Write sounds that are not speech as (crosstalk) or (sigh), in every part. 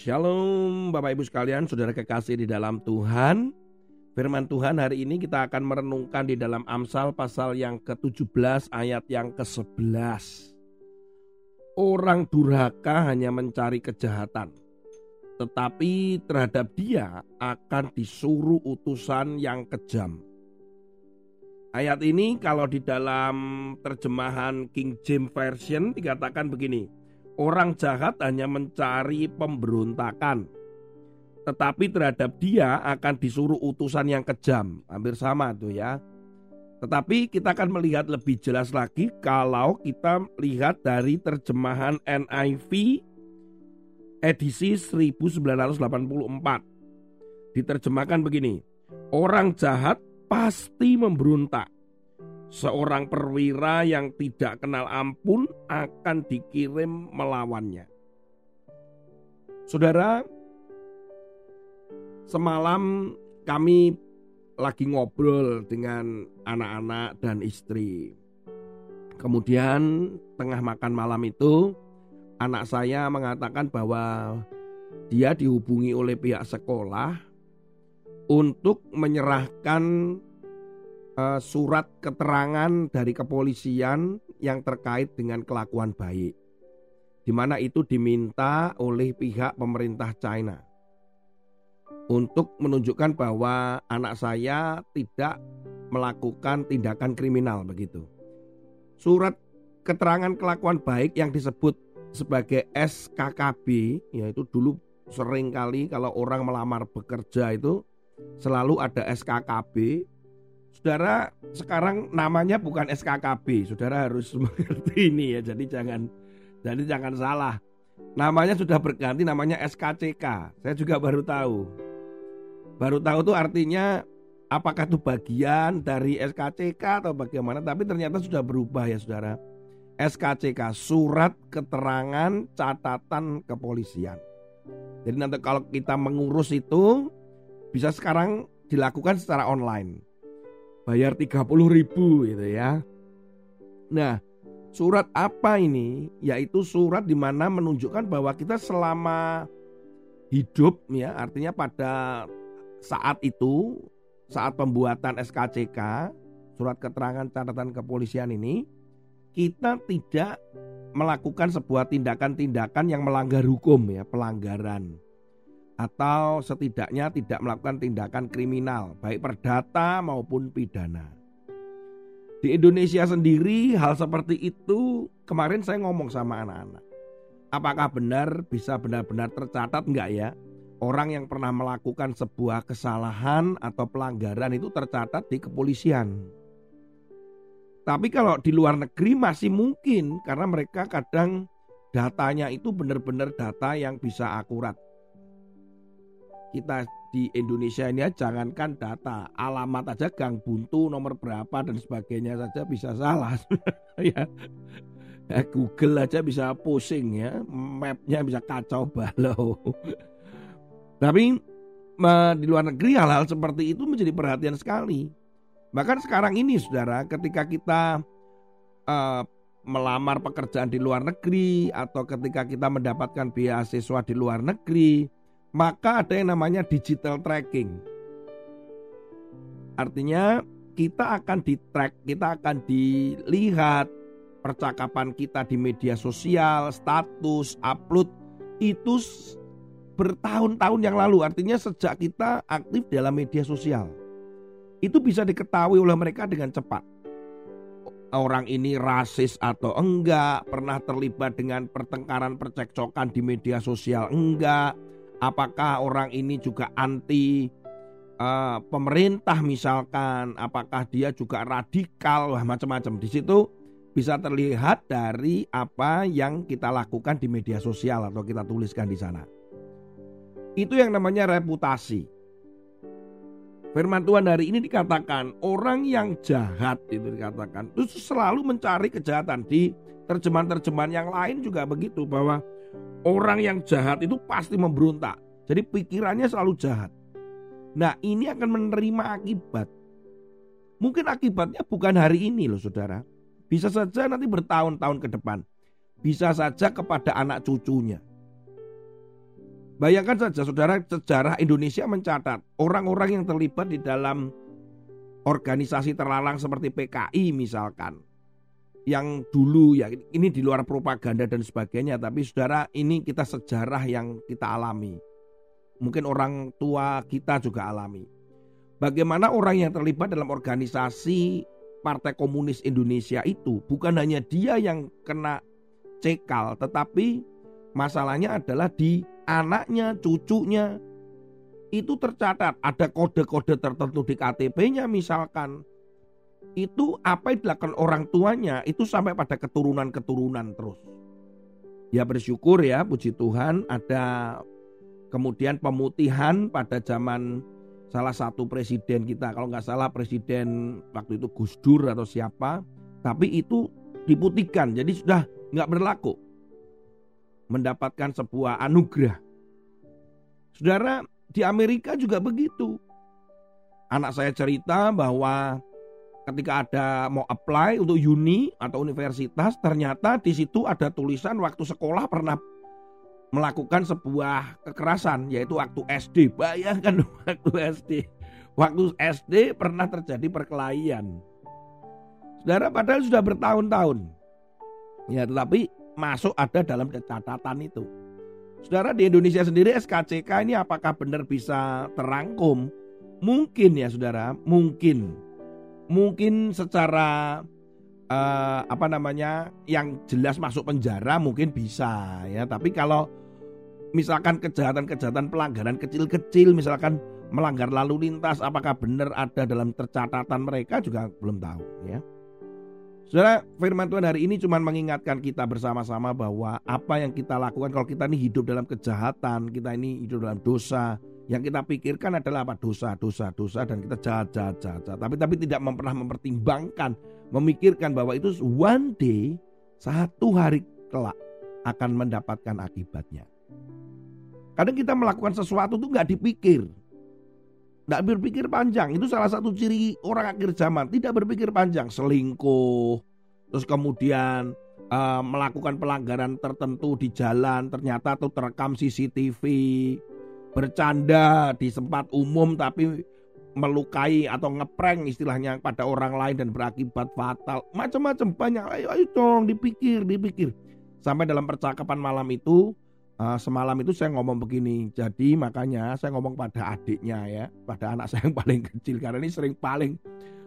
Shalom Bapak Ibu sekalian, saudara kekasih di dalam Tuhan. Firman Tuhan hari ini kita akan merenungkan di dalam Amsal pasal yang ke-17 ayat yang ke-11. Orang durhaka hanya mencari kejahatan, tetapi terhadap dia akan disuruh utusan yang kejam. Ayat ini kalau di dalam terjemahan King James Version dikatakan begini, orang jahat hanya mencari pemberontakan, tetapi terhadap dia akan disuruh utusan yang kejam. Hampir sama tuh ya. Tetapi kita akan melihat lebih jelas lagi kalau kita lihat dari terjemahan NIV edisi 1984. Diterjemahkan begini, orang jahat pasti memberontak. Seorang perwira yang tidak kenal ampun akan dikirim melawannya. Saudara, semalam kami lagi ngobrol dengan anak-anak dan istri. Kemudian tengah makan malam itu anak saya mengatakan bahwa dia dihubungi oleh pihak sekolah untuk menyerahkan uh, surat keterangan dari kepolisian yang terkait dengan kelakuan baik. Di mana itu diminta oleh pihak pemerintah China untuk menunjukkan bahwa anak saya tidak melakukan tindakan kriminal begitu. Surat keterangan kelakuan baik yang disebut sebagai SKKB yaitu dulu sering kali kalau orang melamar bekerja itu selalu ada SKKB. Saudara sekarang namanya bukan SKKB, saudara harus (laughs) mengerti ini ya. Jadi jangan jadi jangan salah. Namanya sudah berganti namanya SKCK. Saya juga baru tahu. Baru tahu tuh artinya apakah itu bagian dari SKCK atau bagaimana, tapi ternyata sudah berubah ya saudara. SKCK, Surat Keterangan Catatan Kepolisian. Jadi nanti kalau kita mengurus itu bisa sekarang dilakukan secara online. Bayar 30 ribu gitu ya. Nah, surat apa ini? Yaitu surat di mana menunjukkan bahwa kita selama hidup ya, artinya pada saat itu saat pembuatan SKCK surat keterangan catatan kepolisian ini kita tidak melakukan sebuah tindakan-tindakan yang melanggar hukum ya pelanggaran atau setidaknya tidak melakukan tindakan kriminal baik perdata maupun pidana. Di Indonesia sendiri hal seperti itu kemarin saya ngomong sama anak-anak. Apakah benar bisa benar-benar tercatat enggak ya? orang yang pernah melakukan sebuah kesalahan atau pelanggaran itu tercatat di kepolisian. Tapi kalau di luar negeri masih mungkin karena mereka kadang datanya itu benar-benar data yang bisa akurat. Kita di Indonesia ini ya, jangankan data, alamat aja gang buntu nomor berapa dan sebagainya saja bisa salah. (laughs) ya. Google aja bisa pusing ya, mapnya bisa kacau balau. Tapi di luar negeri hal-hal seperti itu menjadi perhatian sekali. Bahkan sekarang ini saudara ketika kita uh, melamar pekerjaan di luar negeri atau ketika kita mendapatkan beasiswa di luar negeri, maka ada yang namanya digital tracking. Artinya kita akan di track, kita akan dilihat percakapan kita di media sosial, status, upload itu bertahun-tahun yang lalu, artinya sejak kita aktif dalam media sosial. Itu bisa diketahui oleh mereka dengan cepat. Orang ini rasis atau enggak, pernah terlibat dengan pertengkaran percekcokan di media sosial enggak, apakah orang ini juga anti uh, pemerintah misalkan, apakah dia juga radikal, macam-macam. Di situ bisa terlihat dari apa yang kita lakukan di media sosial atau kita tuliskan di sana. Itu yang namanya reputasi. Firman Tuhan hari ini dikatakan orang yang jahat itu dikatakan itu selalu mencari kejahatan di terjemahan-terjemahan yang lain juga begitu bahwa orang yang jahat itu pasti memberontak. Jadi pikirannya selalu jahat. Nah ini akan menerima akibat. Mungkin akibatnya bukan hari ini loh saudara. Bisa saja nanti bertahun-tahun ke depan. Bisa saja kepada anak cucunya. Bayangkan saja saudara sejarah Indonesia mencatat orang-orang yang terlibat di dalam organisasi terlarang seperti PKI misalkan. Yang dulu ya ini di luar propaganda dan sebagainya tapi saudara ini kita sejarah yang kita alami. Mungkin orang tua kita juga alami. Bagaimana orang yang terlibat dalam organisasi Partai Komunis Indonesia itu bukan hanya dia yang kena cekal tetapi masalahnya adalah di anaknya, cucunya itu tercatat ada kode-kode tertentu di KTP-nya misalkan itu apa yang dilakukan orang tuanya itu sampai pada keturunan-keturunan terus. Ya bersyukur ya puji Tuhan ada kemudian pemutihan pada zaman salah satu presiden kita kalau nggak salah presiden waktu itu Gus Dur atau siapa tapi itu diputihkan jadi sudah nggak berlaku mendapatkan sebuah anugerah. Saudara, di Amerika juga begitu. Anak saya cerita bahwa ketika ada mau apply untuk uni atau universitas, ternyata di situ ada tulisan waktu sekolah pernah melakukan sebuah kekerasan yaitu waktu SD. Bayangkan (laughs) waktu SD. Waktu SD pernah terjadi perkelahian. Saudara padahal sudah bertahun-tahun. Ya, tetapi masuk ada dalam catatan itu. Saudara di Indonesia sendiri SKCK ini apakah benar bisa terangkum? Mungkin ya saudara, mungkin. Mungkin secara uh, apa namanya yang jelas masuk penjara mungkin bisa ya. Tapi kalau misalkan kejahatan-kejahatan pelanggaran kecil-kecil misalkan melanggar lalu lintas apakah benar ada dalam tercatatan mereka juga belum tahu ya. Saudara, firman Tuhan hari ini cuma mengingatkan kita bersama-sama bahwa apa yang kita lakukan kalau kita ini hidup dalam kejahatan, kita ini hidup dalam dosa, yang kita pikirkan adalah apa? Dosa, dosa, dosa dan kita jahat, jahat, jahat. jahat. Tapi tapi tidak pernah mempertimbangkan, memikirkan bahwa itu one day satu hari kelak akan mendapatkan akibatnya. Kadang kita melakukan sesuatu itu nggak dipikir, tidak berpikir panjang. Itu salah satu ciri orang akhir zaman. Tidak berpikir panjang. Selingkuh. Terus kemudian uh, melakukan pelanggaran tertentu di jalan. Ternyata tuh terekam CCTV. Bercanda di tempat umum tapi melukai atau ngeprank istilahnya pada orang lain dan berakibat fatal. Macam-macam banyak. Ayo, ayo dong dipikir, dipikir. Sampai dalam percakapan malam itu Uh, semalam itu saya ngomong begini, jadi makanya saya ngomong pada adiknya ya, pada anak saya yang paling kecil karena ini sering paling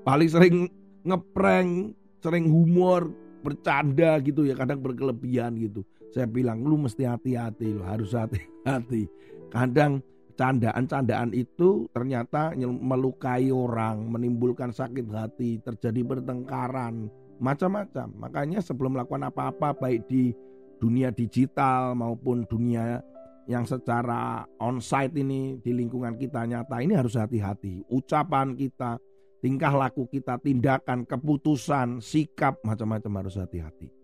paling sering ngeprank, sering humor, bercanda gitu ya, kadang berkelebihan gitu. Saya bilang lu mesti hati-hati lo, harus hati-hati. Kadang candaan-candaan itu ternyata melukai orang, menimbulkan sakit hati, terjadi pertengkaran, macam-macam. Makanya sebelum melakukan apa-apa baik di dunia digital maupun dunia yang secara onsite ini di lingkungan kita nyata ini harus hati-hati. Ucapan kita, tingkah laku kita, tindakan, keputusan, sikap macam-macam harus hati-hati.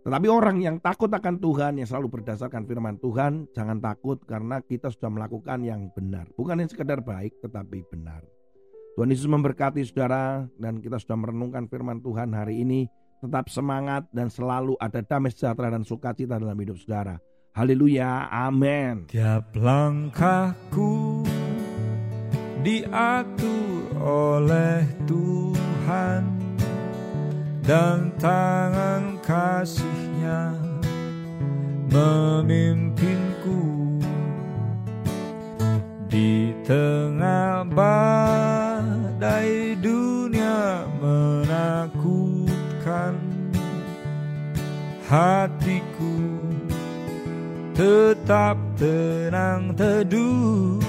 Tetapi orang yang takut akan Tuhan yang selalu berdasarkan firman Tuhan, jangan takut karena kita sudah melakukan yang benar. Bukan yang sekedar baik tetapi benar. Tuhan Yesus memberkati saudara dan kita sudah merenungkan firman Tuhan hari ini tetap semangat dan selalu ada damai sejahtera dan sukacita dalam hidup saudara. Haleluya, amin. Tiap langkahku diatur oleh Tuhan dan tangan kasihnya memimpinku. Di tengah badai dunia menakut biarkan hatiku. Tetap tenang teduh.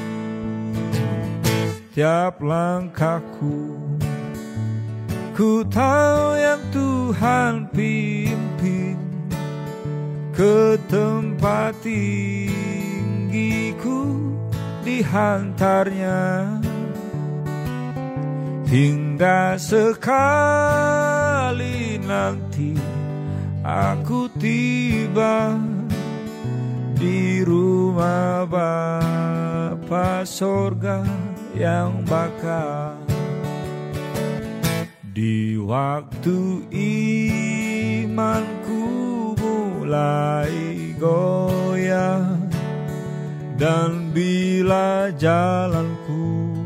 Tiap langkahku ku tahu yang Tuhan pimpin ke tempat tinggiku dihantarnya hingga sekali nanti aku tiba di rumah Bapa sorga yang bakal di waktu imanku mulai goyah Dan bila jalanku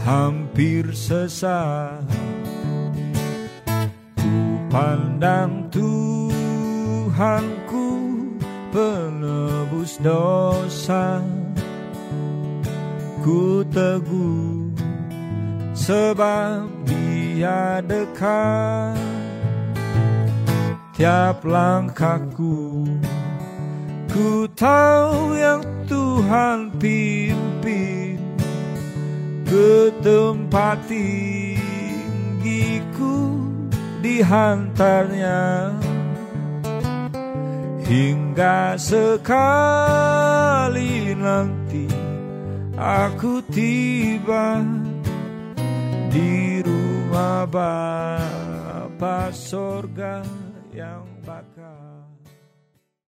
hampir sesat Ku pandang Tuhanku penebus dosa. Ku teguh sebab dia dekat Tiap langkahku Ku tahu yang Tuhan pimpin. Ke tempat tinggiku dihantarnya Hingga sekali nanti aku tiba di rumah Bapa sorga